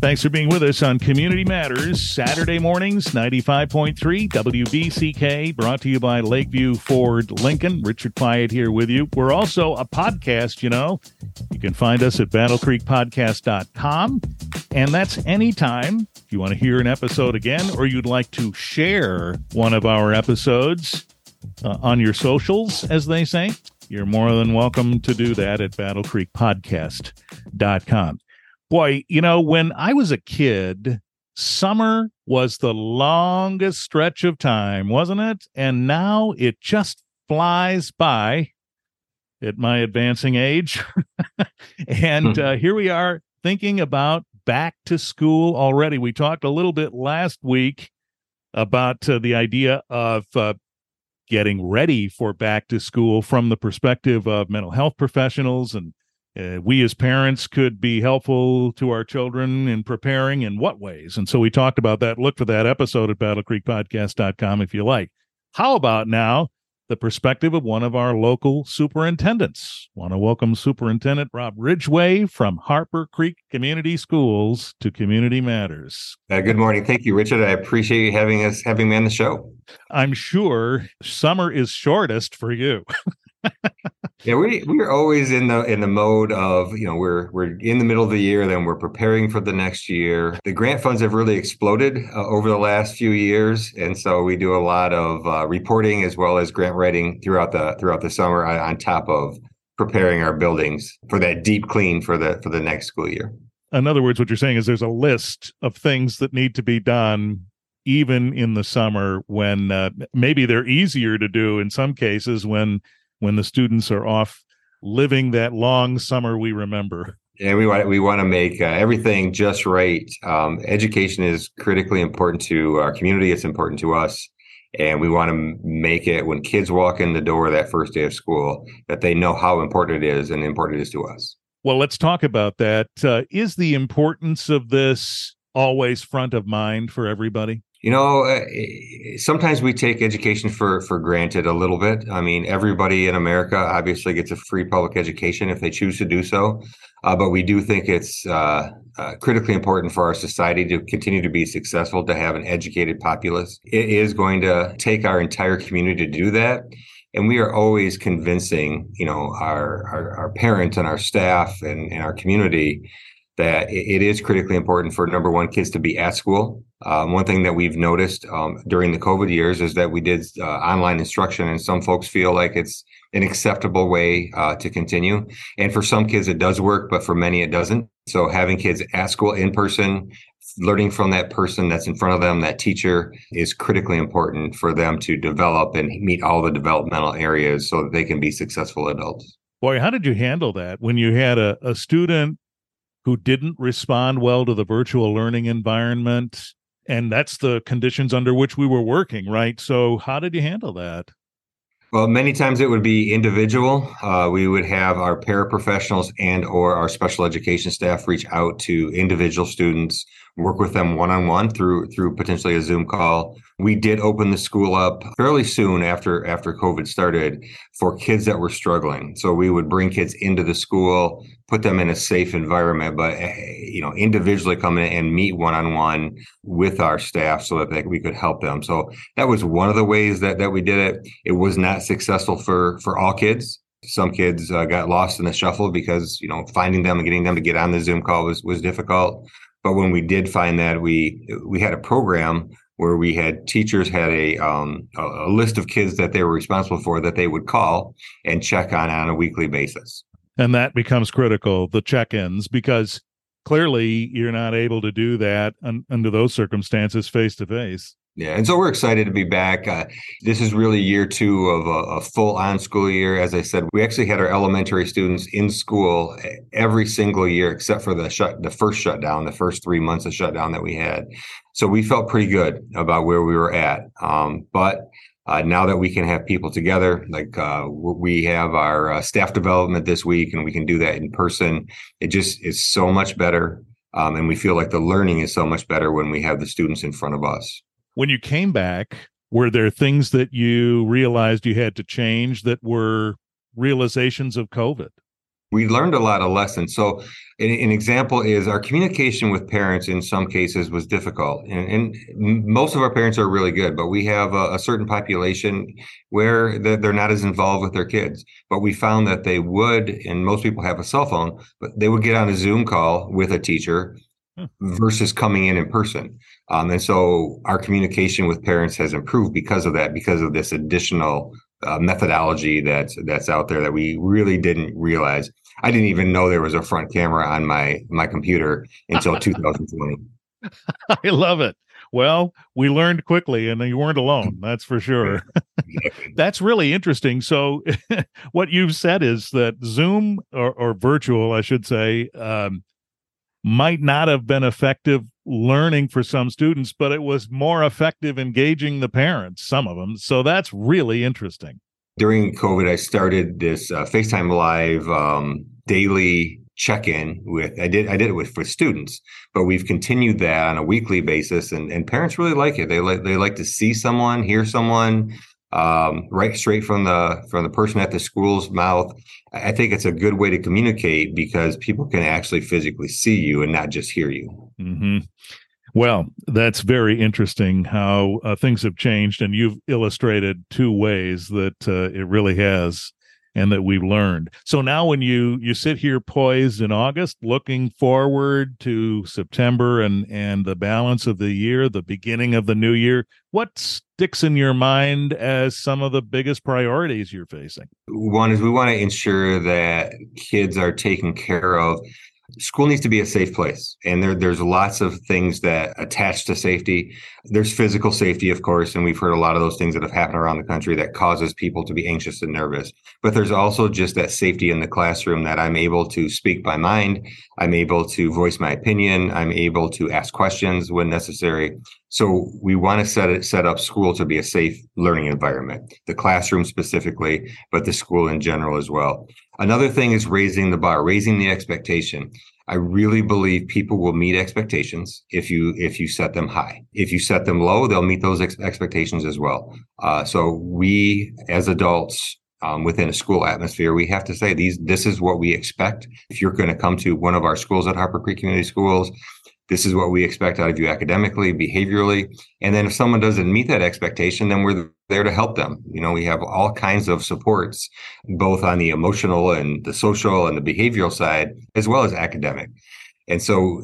Thanks for being with us on Community Matters, Saturday mornings, 95.3 WBCK, brought to you by Lakeview Ford Lincoln. Richard Piet here with you. We're also a podcast, you know. You can find us at battlecreekpodcast.com, and that's anytime if you want to hear an episode again or you'd like to share one of our episodes uh, on your socials, as they say. You're more than welcome to do that at battlecreekpodcast.com. Boy, you know, when I was a kid, summer was the longest stretch of time, wasn't it? And now it just flies by at my advancing age. and uh, here we are thinking about back to school already. We talked a little bit last week about uh, the idea of uh, getting ready for back to school from the perspective of mental health professionals and uh, we as parents could be helpful to our children in preparing in what ways. And so we talked about that. Look for that episode at battlecreekpodcast.com if you like. How about now the perspective of one of our local superintendents? Want to welcome Superintendent Rob Ridgeway from Harper Creek Community Schools to Community Matters. Uh, good morning. Thank you, Richard. I appreciate you having us having me on the show. I'm sure summer is shortest for you. yeah, we we're always in the in the mode of you know we're we're in the middle of the year, then we're preparing for the next year. The grant funds have really exploded uh, over the last few years, and so we do a lot of uh, reporting as well as grant writing throughout the throughout the summer on, on top of preparing our buildings for that deep clean for the for the next school year. In other words, what you're saying is there's a list of things that need to be done even in the summer when uh, maybe they're easier to do in some cases when when the students are off living that long summer we remember. And we want we want to make uh, everything just right. Um, education is critically important to our community. It's important to us, and we want to make it when kids walk in the door that first day of school that they know how important it is and important it is to us. Well, let's talk about that. Uh, is the importance of this always front of mind for everybody? You know, uh, sometimes we take education for for granted a little bit. I mean, everybody in America obviously gets a free public education if they choose to do so, uh, but we do think it's uh, uh, critically important for our society to continue to be successful to have an educated populace. It is going to take our entire community to do that, and we are always convincing, you know, our our, our parents and our staff and, and our community that it is critically important for number one kids to be at school um, one thing that we've noticed um, during the covid years is that we did uh, online instruction and some folks feel like it's an acceptable way uh, to continue. And for some kids it does work but for many it doesn't. So having kids at school in person learning from that person that's in front of them that teacher is critically important for them to develop and meet all the developmental areas so that they can be successful adults. Boy how did you handle that when you had a, a student who didn't respond well to the virtual learning environment and that's the conditions under which we were working right? So how did you handle that? Well many times it would be individual. Uh, we would have our paraprofessionals and or our special education staff reach out to individual students work with them one-on-one through through potentially a zoom call we did open the school up fairly soon after after covid started for kids that were struggling. So we would bring kids into the school put them in a safe environment but eh, you know individually come in and meet one-on-one with our staff so that they, we could help them. So that was one of the ways that that we did it. It was not successful for for all kids. Some kids uh, got lost in the shuffle because you know finding them and getting them to get on the zoom call was was difficult. But when we did find that we we had a program where we had teachers had a um, a list of kids that they were responsible for that they would call and check on on a weekly basis. And that becomes critical, the check-ins, because clearly you're not able to do that un- under those circumstances face to face. Yeah, and so we're excited to be back. Uh, this is really year two of a, a, full on school year. As I said, we actually had our elementary students in school every single year except for the shut, the first shutdown, the first three months of shutdown that we had. So we felt pretty good about where we were at. Um, but uh, now that we can have people together, like uh, we have our uh, staff development this week, and we can do that in person, it just is so much better. Um, and we feel like the learning is so much better when we have the students in front of us when you came back, were there things that you realized you had to change that were realizations of COVID? We learned a lot of lessons. So, an, an, example is our communication with parents in some cases was difficult, and, and most of our parents are really good, but we have a, a certain population where they're not as involved with their kids. But we found that they would, and most people have a cell phone, but they would get on a Zoom call with a teacher hmm. versus coming in in person. Um, and so our communication with parents has improved because of that, because of this additional uh, methodology that's that's out there that we really didn't realize. I didn't even know there was a front camera on my my computer until 2020. I love it. Well, we learned quickly, and you weren't alone. That's for sure. that's really interesting. So, what you've said is that Zoom or, or virtual, I should say, um, might not have been effective learning for some students, but it was more effective engaging the parents, some of them. So that's really interesting. During COVID, I started this uh, FaceTime Live um, daily check-in with I did I did it with for students, but we've continued that on a weekly basis, and and parents really like it. They like they like to see someone, hear someone, um, right straight from the from the person at the school's mouth. I think it's a good way to communicate because people can actually physically see you and not just hear you. Mm-hmm. Well, that's very interesting how uh, things have changed, and you've illustrated two ways that uh, it really has and that we've learned. So now when you you sit here poised in August looking forward to September and and the balance of the year, the beginning of the new year, what sticks in your mind as some of the biggest priorities you're facing? One is we want to ensure that kids are taken care of school needs to be a safe place. And there, there's lots of things that attach to safety. There's physical safety of course and we've heard a lot of those things that have happened around the country that causes people to be anxious and nervous. But there's also just that safety in the classroom that i'm able to speak my mind. I'm able to voice my opinion. I'm able to ask questions when necessary so we want to set it set up school to be a safe learning environment the classroom specifically but the school in general as well Another thing is raising the bar, raising the expectation. I really believe people will meet expectations if you if you set them high. If you set them low, they'll meet those ex- expectations as well. Uh, so we as adults um, within a school atmosphere, we have to say these. This is what we expect. If you're going to come to one of our schools at Harper Creek Community Schools, this is what we expect out of you academically, behaviorally. And then if someone doesn't meet that expectation, then we're there to help them. You know, we have all kinds of supports, both on the emotional and the social and the behavioral side, as well as academic. And so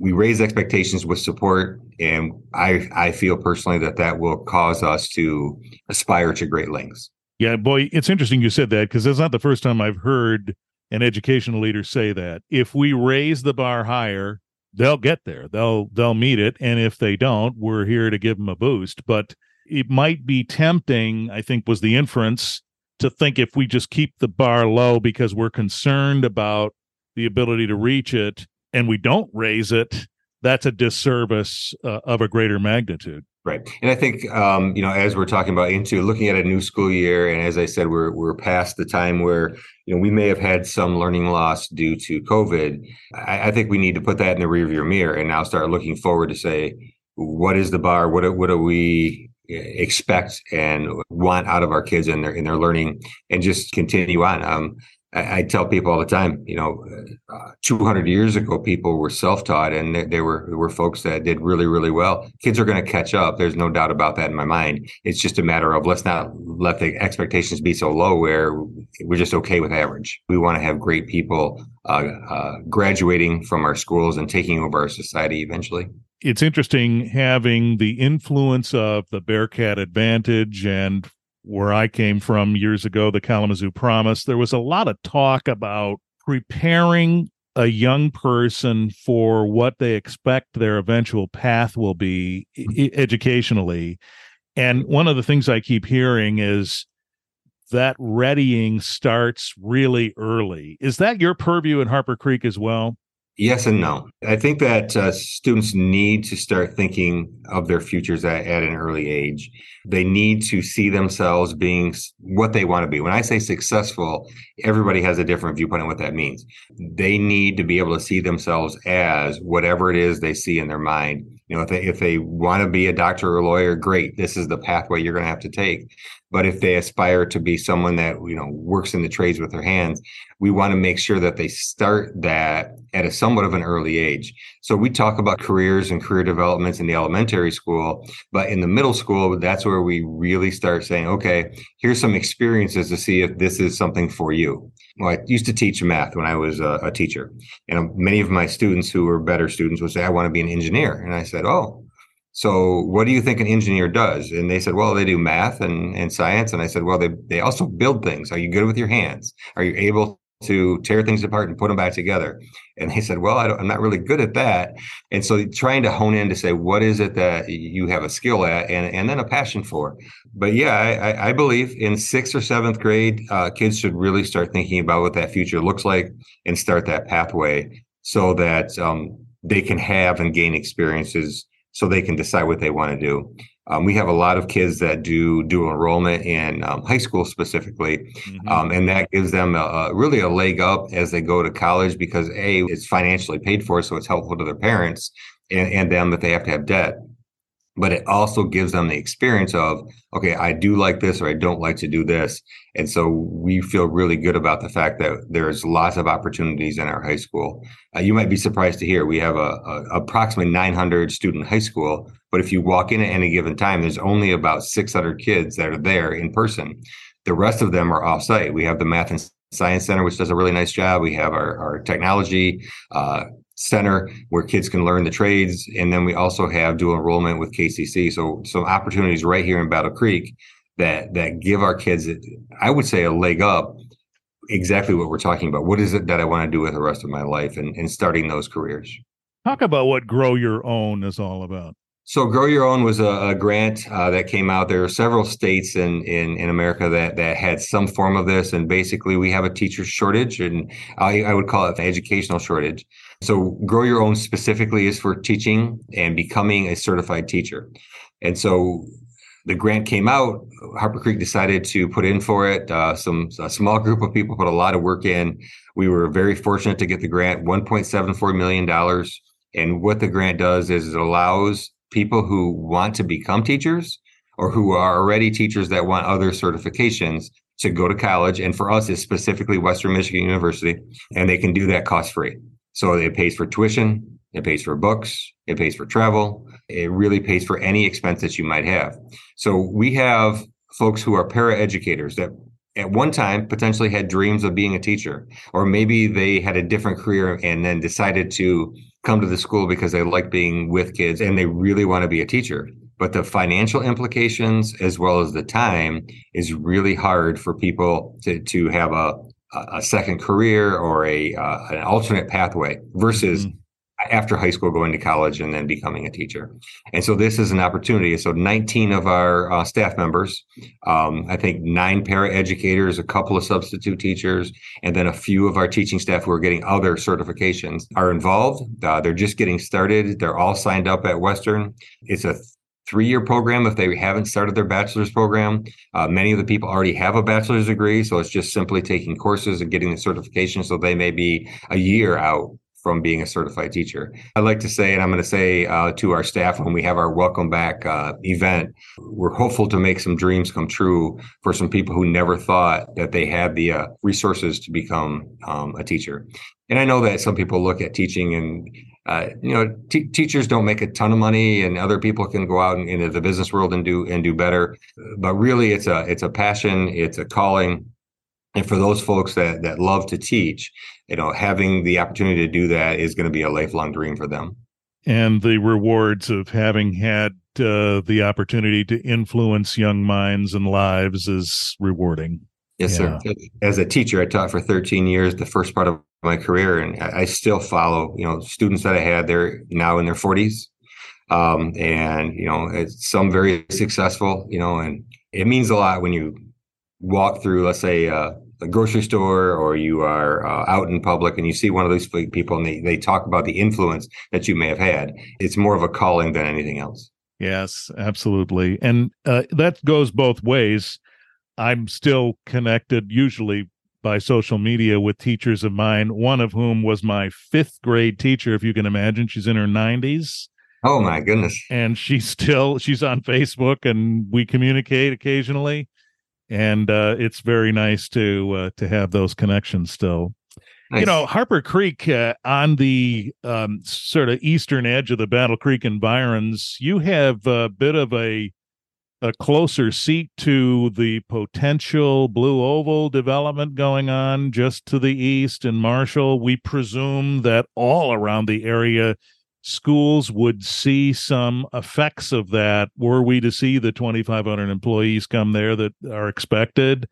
we raise expectations with support. And I, I feel personally that that will cause us to aspire to great lengths. Yeah, boy, it's interesting you said that because that's not the first time I've heard an educational leader say that. If we raise the bar higher, they'll get there. They'll they'll meet it, and if they don't, we're here to give them a boost. But it might be tempting. I think was the inference to think if we just keep the bar low because we're concerned about the ability to reach it, and we don't raise it, that's a disservice uh, of a greater magnitude. Right. And I think, um, you know, as we're talking about into looking at a new school year, and as I said, we're, we're past the time where, you know, we may have had some learning loss due to COVID. I, I think we need to put that in the rearview mirror and now start looking forward to say, what is the bar? What, what do we expect and want out of our kids in their, in their learning and just continue on? Um, I, I, tell people all the time, you know, uh, 200 years ago, people were self-taught, and they, they were were folks that did really, really well. Kids are going to catch up. There's no doubt about that in my mind. It's just a matter of let's not let the expectations be so low where we're just okay with average. We want to have great people uh, uh, graduating from our schools and taking over our society eventually it's interesting having the influence of the Bearcat Advantage and where I came from years ago, the Kalamazoo Promise, there was a lot of talk about preparing a young person for what they expect their eventual path will be educationally. And one of the things I keep hearing is that readying starts really early. Is that your purview in Harper Creek as well? Yes and no. I think that uh, students need to start thinking of their futures at, at, an early age. They need to see themselves being what they want to be. When I say successful, everybody has a different viewpoint on what that means. They need to be able to see themselves as whatever it is they see in their mind. You know, if they if they want to be a doctor or a lawyer, great. This is the pathway you're going to have to take. But if they aspire to be someone that, you know, works in the trades with their hands, we want to make sure that they start that at a somewhat of an early age. So we talk about careers and career developments in the elementary school, but in the middle school, that's where we really start saying, okay, here's some experiences to see if this is something for you. Well, I used to teach math when I was a, a teacher, and many of my students who were better students would say, I want to be an engineer. And I said, Oh, so what do you think an engineer does? And they said, well, they do math and, and science. And I said, well, they, they also build things. Are you good with your hands? Are you able to tear things apart and put them back together? And they said, well, I am not really good at that. And so trying to hone in to say, what is it that you have a skill at and, and then a passion for? But yeah, I, I believe in sixth or seventh grade, uh, kids should really start thinking about what that future looks like and start that pathway so that um, they can have and gain experiences so they can decide what they want to do. Um, we have a lot of kids that do dual enrollment in um, high school specifically, mm-hmm. um, and that gives them a, a, really a leg up as they go to college because a it's financially paid for, so it's helpful to their parents and, and them that they have to have debt. But it also gives them the experience of okay i do like this or i don't like to do this. And so we feel really good about the fact that there's lots of opportunities in our high school. Uh, you might be surprised to hear we have a, a, approximately 900 student high school but if you walk in at any given time there's only about 600 kids that are there in person the rest of them are off site we have the math and science center which does a really nice job we have our, our technology uh, center where kids can learn the trades. And then we also have dual enrollment with KCC. So some opportunities right here in Battle Creek that that give our kids, I would say, a leg up. Exactly what we're talking about. What is it that I want to do with the rest of my life, and, and starting those careers. Talk about what Grow Your Own is all about. So, Grow Your Own was a, a grant uh, that came out. There are several states in, in, in America that that had some form of this, and basically, we have a teacher shortage, and I, I would call it an educational shortage. So, Grow Your Own specifically is for teaching and becoming a certified teacher. And so, the grant came out. Harper Creek decided to put in for it. Uh, some a small group of people put a lot of work in. We were very fortunate to get the grant, 1.74 million dollars. And what the grant does is it allows people who want to become teachers or who are already teachers that want other certifications to go to college. And for us, it's specifically Western Michigan University, and they can do that cost free. So it pays for tuition, it pays for books, it pays for travel, it really pays for any expense that you might have. So we have folks who are para educators that at one time potentially had dreams of being a teacher, or maybe they had a different career and then decided to come to the school because they like being with kids and they really want to be a teacher. But the financial implications as well as the time is really hard for people to, to have a, a second career or a uh, an alternate pathway versus mm-hmm after high school going to college and then becoming a teacher. And so this is an opportunity. So 19 of our uh, staff members um, i think nine para educators a couple of substitute teachers and then a few of our teaching staff who are getting other certifications are involved. Uh, they're just getting started. They're all signed up at western. It's a three-year program if they haven't started their bachelor's program. Uh, many of the people already have a bachelor's degree so it's just simply taking courses and getting the certification so they may be a year out from being a certified teacher. I'd like to say, and I'm going to say uh, to our staff when we have our welcome back uh, event, we're hopeful to make some dreams come true for some people who never thought that they had the uh, resources to become um, a teacher. And I know that some people look at teaching and uh, you know, t- teachers don't make a ton of money, and other people can go out into the business world and do and do better. But really, it's a it's a passion, it's a calling, and for those folks that that love to teach, you know, having the opportunity to do that is going to be a lifelong dream for them. And the rewards of having had uh, the opportunity to influence young minds and lives is rewarding. Yes, yeah. sir. As a teacher, I taught for 13 years, the first part of my career, and I still follow, you know, students that I had. They're now in their 40s, um, and you know, some very successful, you know, and it means a lot when you walk through, let's say, uh, a grocery store or you are uh, out in public and you see one of these people and they, they talk about the influence that you may have had, it's more of a calling than anything else. Yes, absolutely. And uh, that goes both ways. I'm still connected, usually by social media, with teachers of mine, one of whom was my fifth grade teacher, if you can imagine. She's in her 90s. Oh, my goodness. And she's still, she's on Facebook and we communicate occasionally and uh, it's very nice to uh, to have those connections still. Nice. You know, Harper Creek uh, on the um, sort of eastern edge of the Battle Creek environs, you have a bit of a a closer seat to the potential Blue Oval development going on just to the east in Marshall. We presume that all around the area schools would see some effects of that. Were we to see the 2500 employees come there that are expected?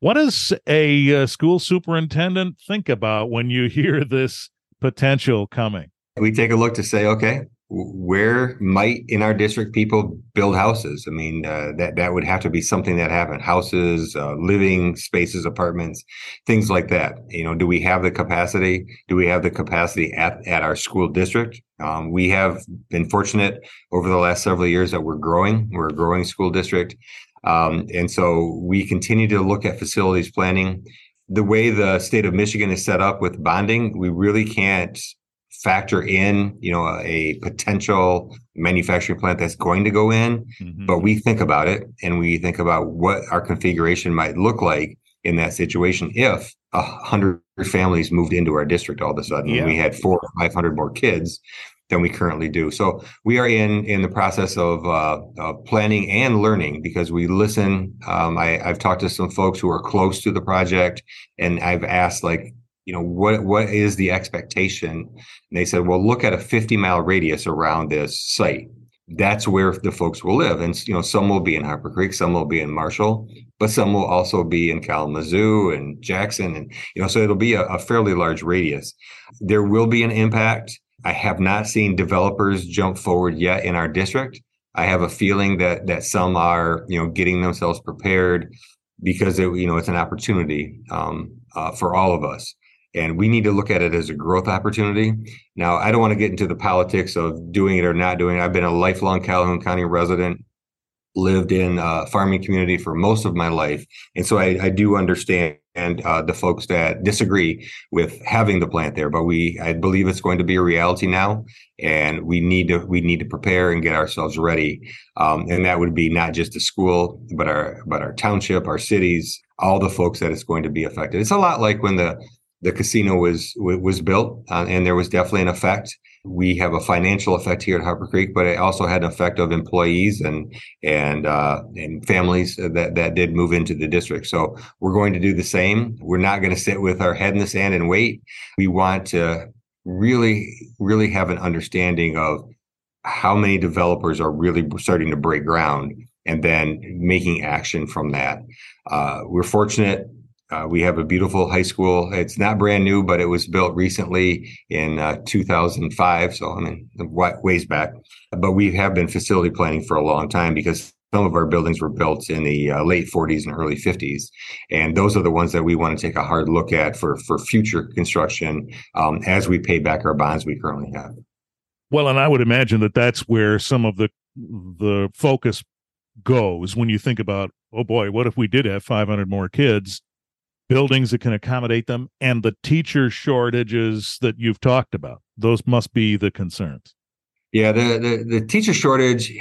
What does a, uh, school superintendent think about when you hear this potential coming? We take a look to say okay where might in our district people build houses? I mean, uh, that that would have to be something that happened: houses, uh, living spaces, apartments, things like that. You know, do we have the capacity? Do we have the capacity at at our school district? Um, we have been fortunate over the last several years that we're growing. We're a growing school district, um, and so we continue to look at facilities planning. The way the state of Michigan is set up with bonding, we really can't factor in, you know, a potential manufacturing plant that's going to go in, mm-hmm. but we think about it and we think about what our configuration might look like in that situation if a hundred families moved into our district all of a sudden yeah. we had four or five hundred more kids than we currently do. So we are in in the process of uh, uh, planning and learning because we listen. Um, I, I've talked to some folks who are close to the project, and I've asked like, you know what what is the expectation? And they said well look at a 50 mile radius around this site. That's where the folks will live. And you know some will be in harper creek some will be in marshall but some will also be in kalamazoo and jackson and you know so it'll be a, a fairly large radius. There will be an impact. I have not seen developers jump forward yet in our district. I have a feeling that that some are you know getting themselves prepared because it, you know it's an opportunity um, uh, for all of us and we need to look at it as a growth opportunity. Now, I don't want to get into the politics of doing it or not doing it. I've been a lifelong Calhoun County resident, lived in a farming community for most of my life, and so I, I do understand and uh, the folks that disagree with having the plant there. But we, I believe it's going to be a reality now, and we need to we need to prepare and get ourselves ready. Um, and that would be not just the school, but our but our township, our cities, all the folks that it's going to be affected. It's a lot like when the the casino was was built, uh, and there was definitely an effect. We have a financial effect here at Harper Creek, but it also had an effect of employees and and uh, and families that that did move into the district. So we're going to do the same. We're not going to sit with our head in the sand and wait. We want to really really have an understanding of how many developers are really starting to break ground and then making action from that. Uh, we're fortunate uh, we have a beautiful high school. It's not brand new, but it was built recently in uh, 2005. So I mean, ways back. But we have been facility planning for a long time because some of our buildings were built in the uh, late 40s and early 50s, and those are the ones that we want to take a hard look at for for future construction um, as we pay back our bonds we currently have. Well, and I would imagine that that's where some of the the focus goes when you think about, oh boy, what if we did have 500 more kids? Buildings that can accommodate them and the teacher shortages that you've talked about. Those must be the concerns. Yeah the the, the teacher shortage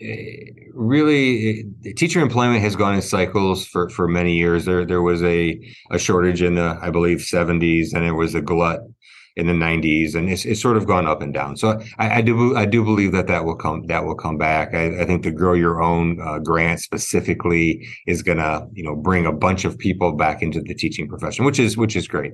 eh, really eh, teacher employment has gone in cycles for for many years. There there was a a shortage in the i believe 70s and it was a glut in the 90s and it's, it's sort of gone up and down. So I, I do i do believe that that will come that will come back. I, I think the grow your own uh, grant specifically is gonna you know bring a bunch of people back into the teaching profession which is which is great.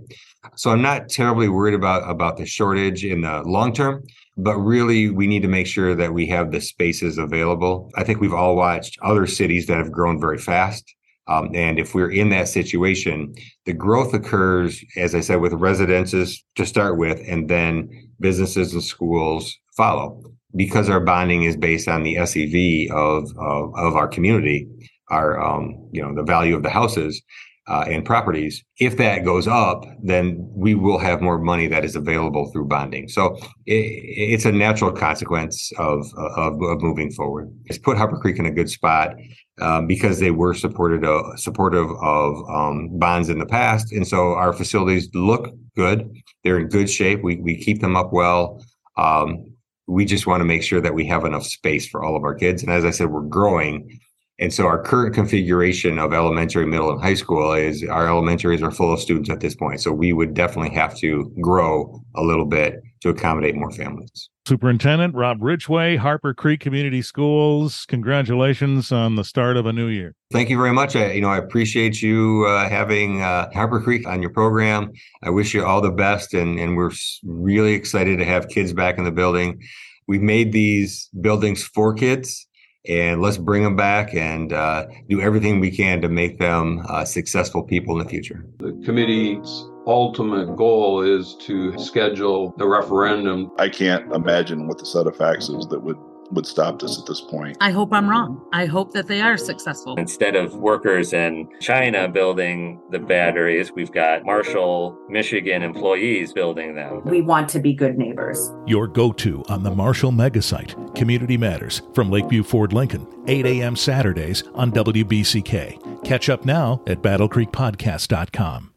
So i'm not terribly worried about about the shortage in the long term but really we need to make sure that we have the spaces available. I think we've all watched other cities that have grown very fast um, and if we're in that situation, the growth occurs, as I said, with residences to start with, and then businesses and schools follow. Because our bonding is based on the SEV of of, of our community, our um, you know the value of the houses. uh, and properties. If that goes up, then we will have more money that is available through bonding. So it, it's a natural consequence of, of, of moving forward. It's put Harper Creek in a good spot um, because they were supported uh, supportive of um, bonds in the past, and so our facilities look good. They're in good shape. We we keep them up well. Um, we just want to make sure that we have enough space for all of our kids. And as I said, we're growing. And so our current configuration of elementary, middle, and high school is our elementaries are full of students at this point. So we would definitely have to grow a little bit to accommodate more families. Superintendent Rob Ridgeway, Harper Creek Community Schools. Congratulations on the start of a new year. Thank you very much. I, you know, I appreciate you uh, having uh, Harper Creek on your program. I wish you all the best, and and we're really excited to have kids back in the building. We've made these buildings for kids, and let's bring them back and uh, do everything we can to make them uh, successful people in the future. The committee's ultimate goal is to schedule the referendum. I can't imagine what the set of facts is that would would stop this at this point. I hope I'm wrong. I hope that they are successful. Instead of workers in China building the batteries, we've got Marshall, Michigan employees building them. We want to be good neighbors. Your go to on the Marshall Megasite, Community Matters, from Lakeview Ford Lincoln, 8 a.m. Saturdays on WBCK. Catch up now at battlecreekpodcast.com.